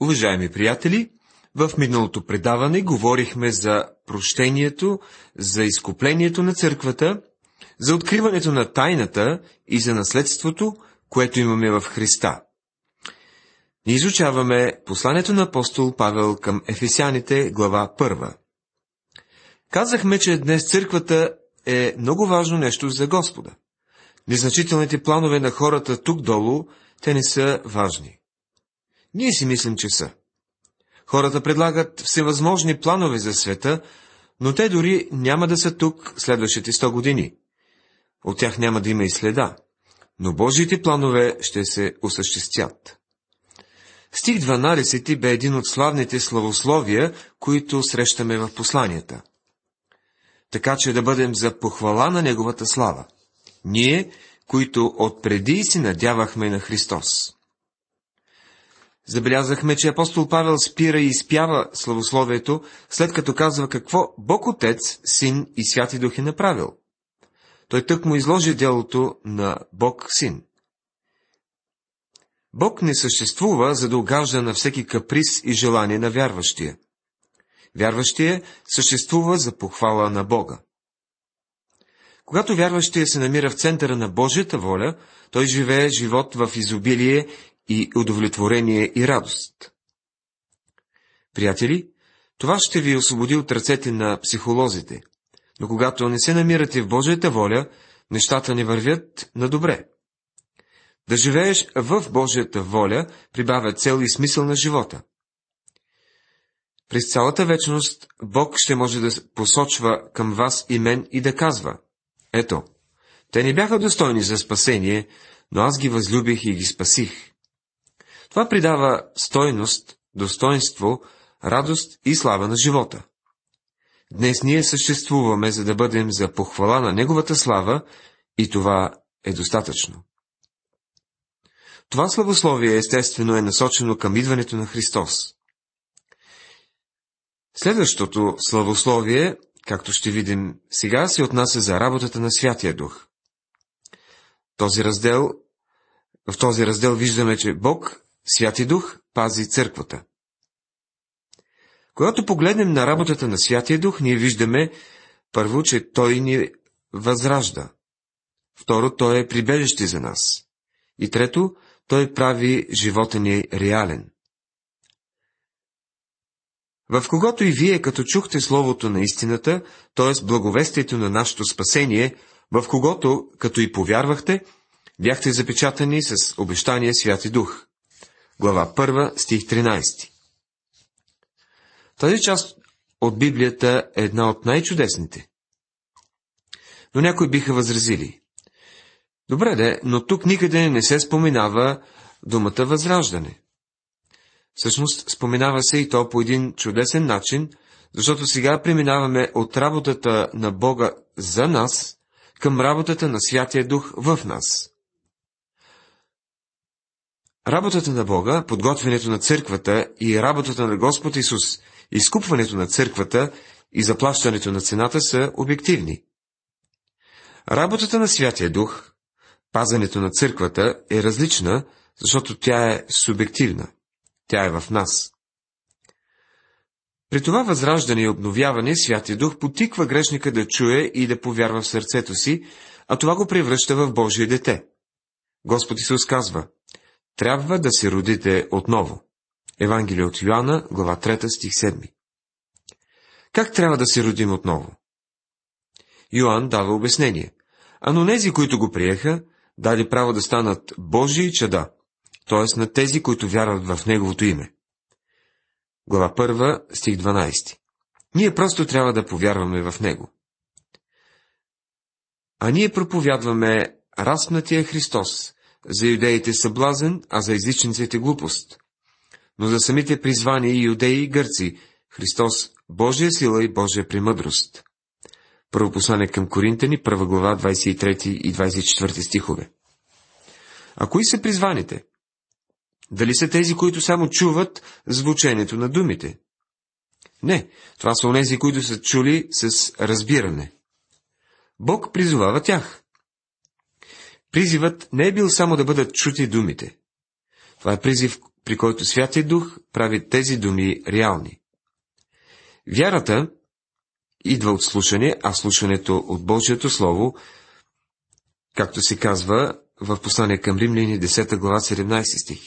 Уважаеми приятели, в миналото предаване говорихме за прощението, за изкуплението на църквата, за откриването на тайната и за наследството, което имаме в Христа. Ние изучаваме посланието на апостол Павел към Ефесяните, глава 1. Казахме, че днес църквата е много важно нещо за Господа. Незначителните планове на хората тук долу, те не са важни. Ние си мислим, че са. Хората предлагат всевъзможни планове за света, но те дори няма да са тук следващите 100 години. От тях няма да има и следа, но Божиите планове ще се осъществят. Стих 12 бе един от славните славословия, които срещаме в посланията. Така че да бъдем за похвала на Неговата слава. Ние, които отпреди си надявахме на Христос. Забелязахме, че апостол Павел спира и изпява славословието, след като казва какво Бог Отец, Син и Святи Дух е направил. Той тък му изложи делото на Бог Син. Бог не съществува, за да угажда на всеки каприз и желание на вярващия. Вярващия съществува за похвала на Бога. Когато вярващия се намира в центъра на Божията воля, той живее живот в изобилие и удовлетворение и радост. Приятели, това ще ви освободи от ръцете на психолозите, но когато не се намирате в Божията воля, нещата не вървят на добре. Да живееш в Божията воля прибавя цел и смисъл на живота. През цялата вечност Бог ще може да посочва към вас и мен и да казва, ето, те не бяха достойни за спасение, но аз ги възлюбих и ги спасих. Това придава стойност, достоинство, радост и слава на живота. Днес ние съществуваме, за да бъдем за похвала на Неговата слава и това е достатъчно. Това славословие естествено е насочено към идването на Христос. Следващото славословие, както ще видим сега, се отнася за работата на Святия Дух. Този раздел, в този раздел виждаме, че Бог Святи Дух пази църквата. Когато погледнем на работата на Святия Дух, ние виждаме първо, че Той ни възражда. Второ, Той е прибежище за нас. И трето, Той прави живота ни реален. В когото и вие, като чухте Словото на истината, т.е. благовестието на нашето спасение, в когото, като и повярвахте, бяхте запечатани с обещания Святи Дух глава 1, стих 13. Тази част от Библията е една от най-чудесните. Но някои биха възразили. Добре де, но тук никъде не се споменава думата възраждане. Всъщност, споменава се и то по един чудесен начин, защото сега преминаваме от работата на Бога за нас към работата на Святия Дух в нас. Работата на Бога, подготвянето на църквата и работата на Господ Исус, изкупването на църквата и заплащането на цената са обективни. Работата на Святия Дух, пазането на църквата е различна, защото тя е субективна. Тя е в нас. При това възраждане и обновяване Святия Дух потиква грешника да чуе и да повярва в сърцето си, а това го превръща в Божие дете. Господ Исус казва, трябва да се родите отново. Евангелие от Йоанна, глава 3, стих 7. Как трябва да се родим отново? Йоанн дава обяснение. А но нези, които го приеха, дали право да станат Божии чада, т.е. на тези, които вярват в Неговото име. Глава 1, стих 12. Ние просто трябва да повярваме в Него. А ние проповядваме разпнатия Христос, за юдеите съблазен, а за езичниците глупост. Но за самите призвани юдеи и гърци, Христос Божия сила и Божия премъдрост. Първо послание към Коринтени, първа глава, 23 и 24 стихове. А кои са призваните? Дали са тези, които само чуват звучението на думите? Не, това са онези, които са чули с разбиране. Бог призовава тях. Призивът не е бил само да бъдат чути думите. Това е призив при който Святия Дух прави тези думи реални. Вярата идва от слушане, а слушането от Божието Слово, както се казва в послание към Римляни 10 глава 17 стих.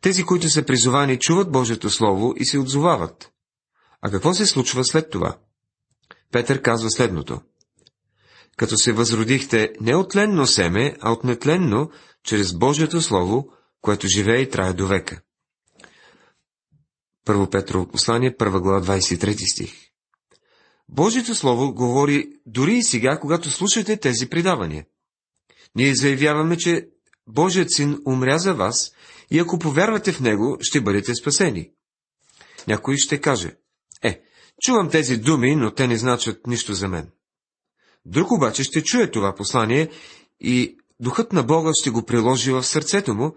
Тези, които са призовани, чуват Божието Слово и се отзовават. А какво се случва след това? Петър казва следното. Като се възродихте не от тленно семе, а от нетленно, чрез Божието Слово, което живее и трае до века. Първо Петрово послание, първа глава, 23 стих. Божието Слово говори дори и сега, когато слушате тези предавания. Ние заявяваме, че Божият син умря за вас и ако повярвате в него, ще бъдете спасени. Някой ще каже, е, чувам тези думи, но те не значат нищо за мен. Друг обаче ще чуе това послание и духът на Бога ще го приложи в сърцето му,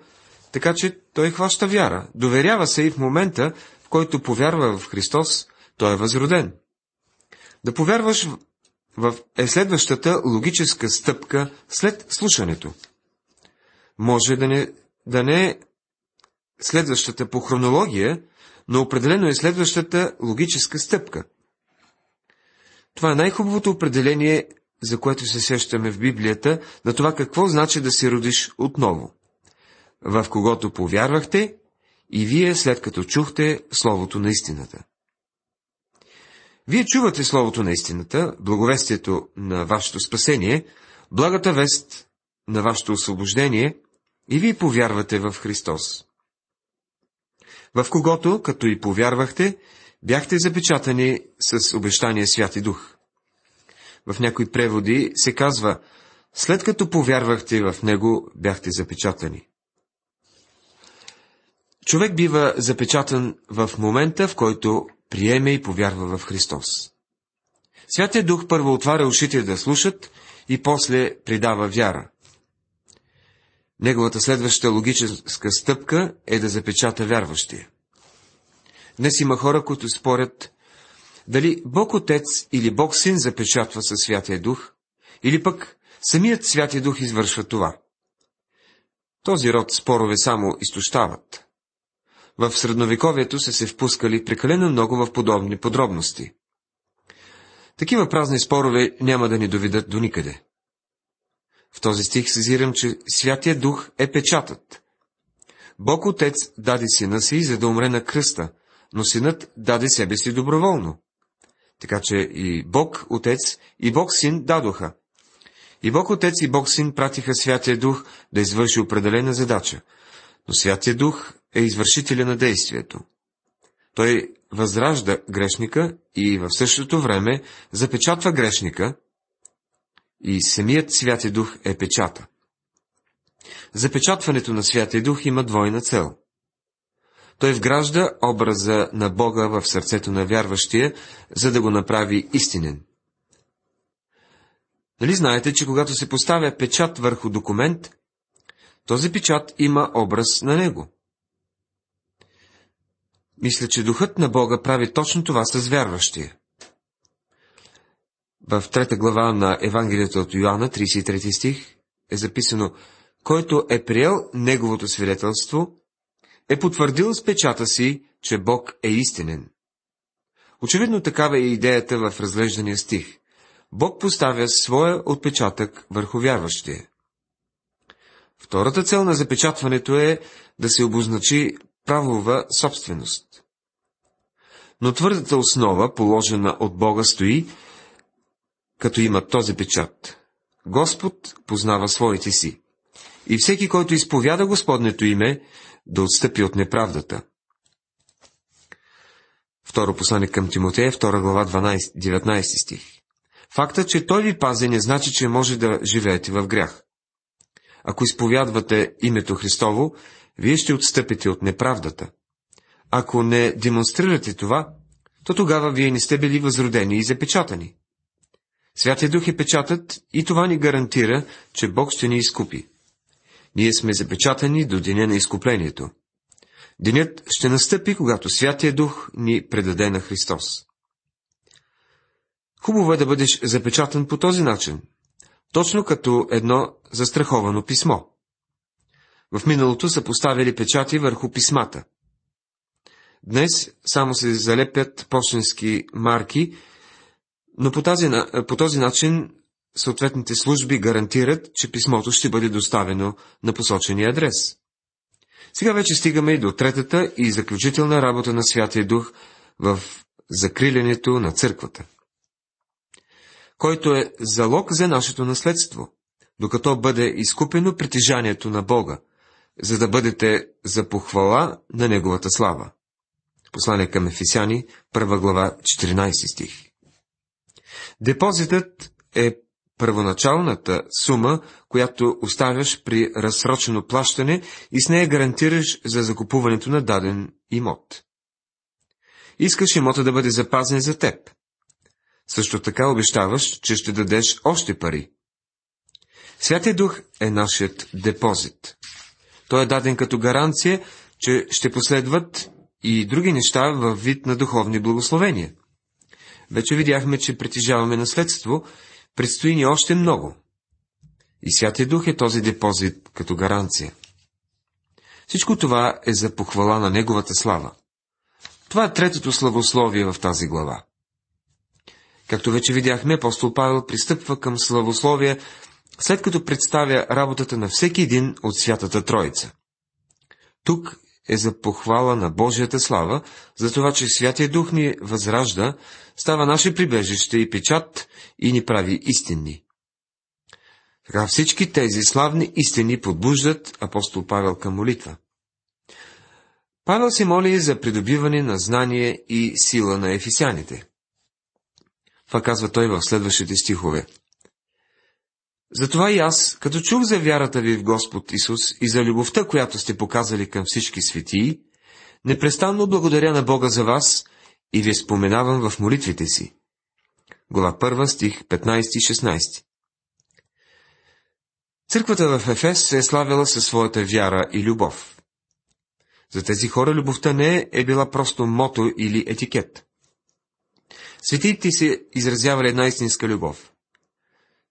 така че той хваща вяра, доверява се и в момента, в който повярва в Христос, той е възроден. Да повярваш в е следващата логическа стъпка след слушането. Може да не, да не е следващата по хронология, но определено е следващата логическа стъпка. Това е най-хубавото определение, за което се сещаме в Библията, на това какво значи да се родиш отново. В когото повярвахте и вие след като чухте Словото на истината. Вие чувате Словото на истината, благовестието на вашето спасение, благата вест на вашето освобождение и вие повярвате в Христос в когото, като и повярвахте, бяхте запечатани с обещания Святи Дух. В някои преводи се казва, след като повярвахте в Него, бяхте запечатани. Човек бива запечатан в момента, в който приеме и повярва в Христос. Святия Дух първо отваря ушите да слушат и после придава вяра. Неговата следваща логическа стъпка е да запечата вярващия. Днес има хора, които спорят дали Бог Отец или Бог Син запечатва със Святия Дух, или пък самият Святия Дух извършва това. Този род спорове само изтощават. В средновековието са се впускали прекалено много в подобни подробности. Такива празни спорове няма да ни доведат до никъде. В този стих съзирам, че Святия Дух е печатът. Бог Отец даде сина си, за да умре на кръста, но синът даде себе си доброволно. Така че и Бог Отец, и Бог Син дадоха. И Бог Отец и Бог Син пратиха Святия Дух да извърши определена задача, но Святия Дух е извършителя на действието. Той възражда грешника и в същото време запечатва грешника, и самият Святия Дух е печата. Запечатването на Святия Дух има двойна цел. Той вгражда образа на Бога в сърцето на вярващия, за да го направи истинен. Нали знаете, че когато се поставя печат върху документ, този печат има образ на него. Мисля, че духът на Бога прави точно това с вярващия в трета глава на Евангелието от Йоанна, 33 стих, е записано, който е приел неговото свидетелство, е потвърдил с печата си, че Бог е истинен. Очевидно такава е идеята в разглеждания стих. Бог поставя своя отпечатък върху вярващия. Втората цел на запечатването е да се обозначи правова собственост. Но твърдата основа, положена от Бога, стои, като има този печат. Господ познава своите си. И всеки, който изповяда Господнето име, да отстъпи от неправдата. Второ послание към Тимотея, 2 глава 12, 19 стих. Факта, че той ви пази, не значи, че може да живеете в грях. Ако изповядвате името Христово, вие ще отстъпите от неправдата. Ако не демонстрирате това, то тогава вие не сте били възродени и запечатани. Святия Дух е печатът и това ни гарантира, че Бог ще ни изкупи. Ние сме запечатани до деня на изкуплението. Денят ще настъпи, когато Святия Дух ни предаде на Христос. Хубаво е да бъдеш запечатан по този начин, точно като едно застраховано писмо. В миналото са поставили печати върху писмата. Днес само се залепят почтенски марки, но по, тази, по този начин съответните служби гарантират, че писмото ще бъде доставено на посочения адрес. Сега вече стигаме и до третата и заключителна работа на Святия Дух в закрилянето на църквата, който е залог за нашето наследство, докато бъде изкупено притежанието на Бога, за да бъдете за похвала на Неговата слава. Послание към Ефисяни, 1 глава, 14 стих. Депозитът е първоначалната сума, която оставяш при разсрочено плащане и с нея гарантираш за закупуването на даден имот. Искаш имота да бъде запазен за теб. Също така обещаваш, че ще дадеш още пари. Святия Дух е нашият депозит. Той е даден като гаранция, че ще последват и други неща във вид на духовни благословения. Вече видяхме, че притежаваме наследство, предстои ни още много. И Святия Дух е този депозит като гаранция. Всичко това е за похвала на Неговата слава. Това е третото славословие в тази глава. Както вече видяхме, апостол Павел пристъпва към славословие, след като представя работата на всеки един от Святата Троица. Тук е за похвала на Божията слава, за това, че Святия Дух ни възражда, става наше прибежище и печат и ни прави истинни. Така всички тези славни истини подбуждат апостол Павел към молитва. Павел се моли за придобиване на знание и сила на ефисяните. Това казва той в следващите стихове. Затова и аз, като чух за вярата ви в Господ Исус и за любовта, която сте показали към всички светии, непрестанно благодаря на Бога за вас и ви споменавам в молитвите си. Глава 1, стих 15 и 16 Църквата в Ефес се е славила със своята вяра и любов. За тези хора любовта не е била просто мото или етикет. Светите се изразявали една истинска любов.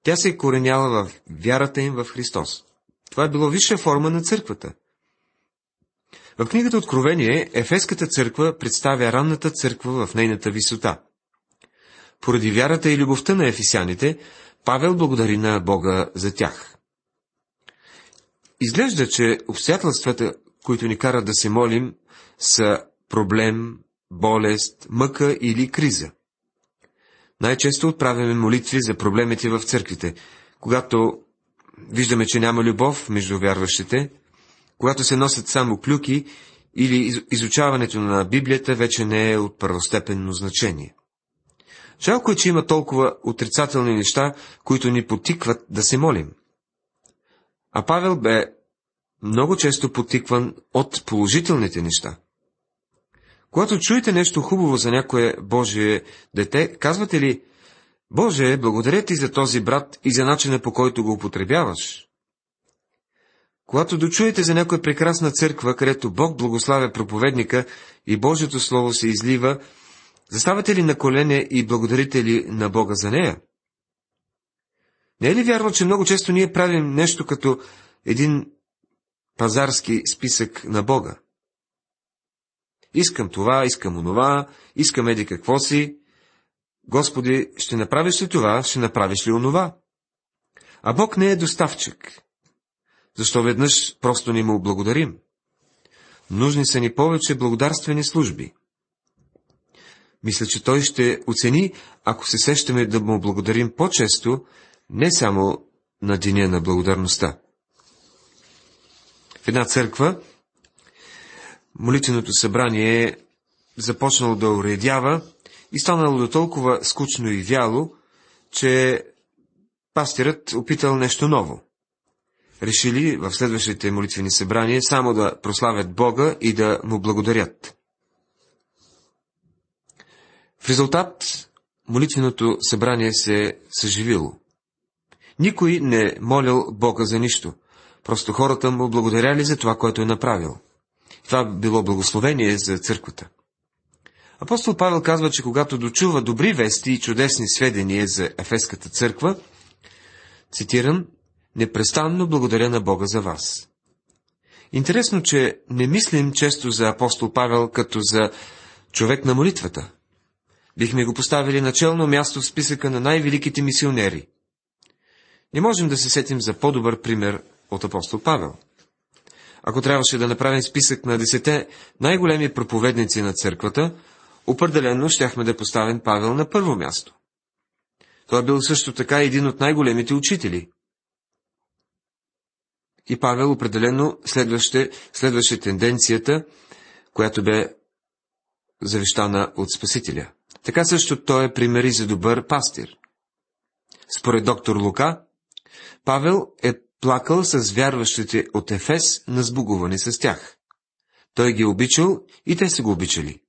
Тя се кореняла в вярата им в Христос. Това е било висша форма на църквата. В книгата Откровение Ефеската църква представя ранната църква в нейната висота. Поради вярата и любовта на ефисяните, Павел благодари на Бога за тях. Изглежда, че обстоятелствата, които ни карат да се молим, са проблем, болест, мъка или криза. Най-често отправяме молитви за проблемите в църквите, когато виждаме, че няма любов между вярващите, когато се носят само клюки или изучаването на Библията вече не е от първостепенно значение. Жалко е, че има толкова отрицателни неща, които ни потикват да се молим. А Павел бе много често потикван от положителните неща. Когато чуете нещо хубаво за някое Божие дете, казвате ли, Боже, благодаря ти за този брат и за начина по който го употребяваш. Когато дочуете за някоя прекрасна църква, където Бог благославя проповедника и Божието Слово се излива, заставате ли на колене и благодарите ли на Бога за нея? Не е ли вярно, че много често ние правим нещо като един пазарски списък на Бога? Искам това, искам онова, искам еди какво си. Господи, ще направиш ли това, ще направиш ли онова? А Бог не е доставчик. Защо веднъж просто ни му благодарим? Нужни са ни повече благодарствени служби. Мисля, че той ще оцени, ако се сещаме да му благодарим по-често, не само на деня на благодарността. В една църква молитвеното събрание започнало да уредява и станало до толкова скучно и вяло, че пастирът опитал нещо ново. Решили в следващите молитвени събрания само да прославят Бога и да му благодарят. В резултат молитвеното събрание се съживило. Никой не молил Бога за нищо. Просто хората му благодаряли за това, което е направил. Това било благословение за църквата. Апостол Павел казва, че когато дочува добри вести и чудесни сведения за Ефеската църква, цитирам, непрестанно благодаря на Бога за вас. Интересно, че не мислим често за апостол Павел като за човек на молитвата. Бихме го поставили начално място в списъка на най-великите мисионери. Не можем да се сетим за по-добър пример от апостол Павел. Ако трябваше да направим списък на десете най-големи проповедници на църквата, определено щяхме да поставим Павел на първо място. Той бил също така един от най-големите учители. И Павел определено следваше, следваше тенденцията, която бе завещана от Спасителя. Така също той е пример и за добър пастир. Според доктор Лука, Павел е плакал с вярващите от Ефес на сбугуване с тях. Той ги е обичал и те са го обичали.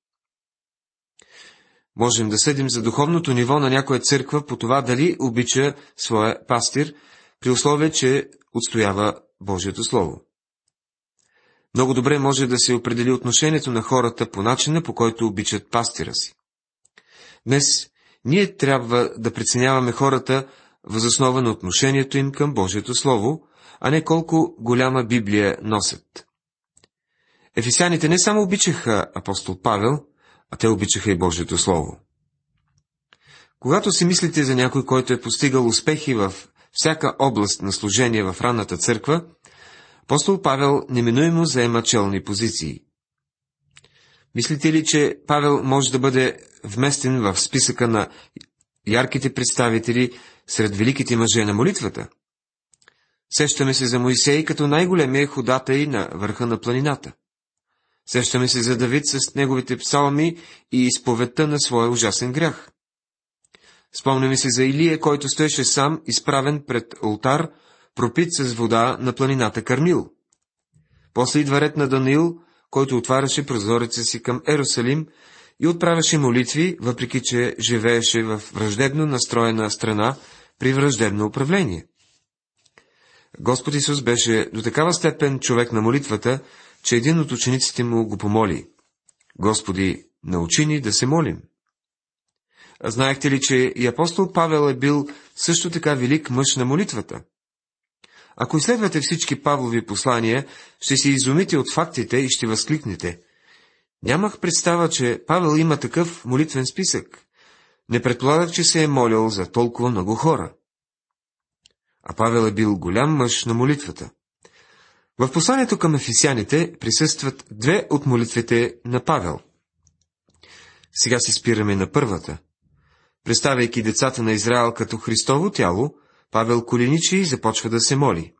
Можем да съдим за духовното ниво на някоя църква по това дали обича своя пастир, при условие, че отстоява Божието Слово. Много добре може да се определи отношението на хората по начина, по който обичат пастира си. Днес ние трябва да преценяваме хората възоснова на отношението им към Божието Слово, а не колко голяма Библия носят. Ефесяните не само обичаха апостол Павел, а те обичаха и Божието Слово. Когато си мислите за някой, който е постигал успехи в всяка област на служение в ранната църква, апостол Павел неминуемо заема челни позиции. Мислите ли, че Павел може да бъде вместен в списъка на ярките представители сред великите мъже на молитвата? Сещаме се за Моисей като най-големия ходатай на върха на планината. Сещаме се за Давид с неговите псалми и изповедта на своя ужасен грях. Спомняме се за Илия, който стоеше сам, изправен пред алтар, пропит с вода на планината Кармил. После идва ред на Даниил, който отваряше прозореца си към Ерусалим и отправяше молитви, въпреки че живееше в враждебно настроена страна при враждебно управление. Господ Исус беше до такава степен човек на молитвата, че един от учениците му го помоли. Господи, научи ни да се молим. Знаехте ли, че и апостол Павел е бил също така велик мъж на молитвата? Ако изследвате всички Павлови послания, ще се изумите от фактите и ще възкликнете. Нямах представа, че Павел има такъв молитвен списък. Не предполагах, че се е молил за толкова много хора. А Павел е бил голям мъж на молитвата. В посланието към ефисяните присъстват две от молитвите на Павел. Сега си спираме на първата. Представяйки децата на Израел като Христово тяло, Павел коленичи и започва да се моли.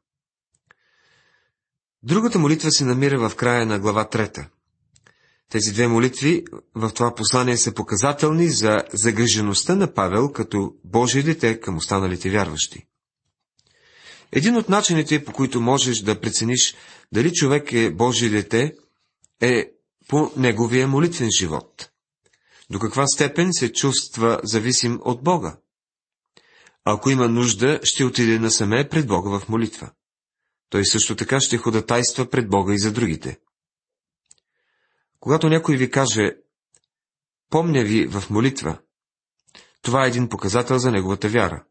Другата молитва се намира в края на глава трета. Тези две молитви в това послание са показателни за загрежеността на Павел като Божие дете към останалите вярващи. Един от начините, по които можеш да прецениш дали човек е Божие дете, е по неговия молитвен живот. До каква степен се чувства зависим от Бога? Ако има нужда, ще отиде насаме пред Бога в молитва. Той също така ще ходатайства пред Бога и за другите. Когато някой ви каже, помня ви в молитва, това е един показател за неговата вяра.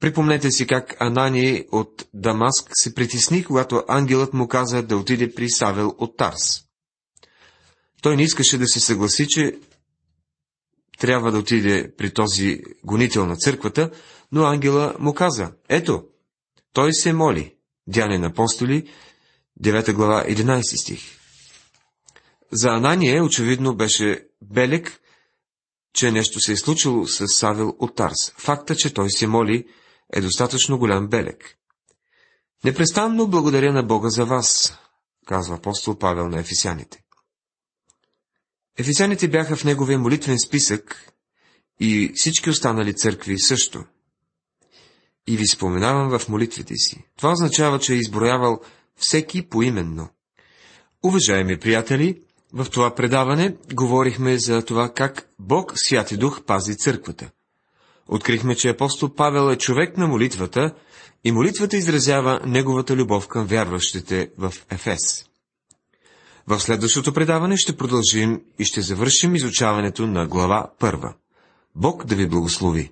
Припомнете си как Анани от Дамаск се притесни, когато ангелът му каза да отиде при Савел от Тарс. Той не искаше да се съгласи, че трябва да отиде при този гонител на църквата, но ангела му каза, ето, той се моли. Дяне на апостоли, 9 глава, 11 стих. За Анания очевидно беше белек, че нещо се е случило с Савел от Тарс. Факта, че той се моли, е достатъчно голям белек. Непрестанно благодаря на Бога за вас, казва апостол Павел на ефисяните. Ефисяните бяха в неговия молитвен списък и всички останали църкви също. И ви споменавам в молитвите си. Това означава, че е изброявал всеки поименно. Уважаеми приятели, в това предаване говорихме за това как Бог, Святи Дух, пази църквата. Открихме, че апостол Павел е човек на молитвата и молитвата изразява неговата любов към вярващите в Ефес. В следващото предаване ще продължим и ще завършим изучаването на глава първа. Бог да ви благослови!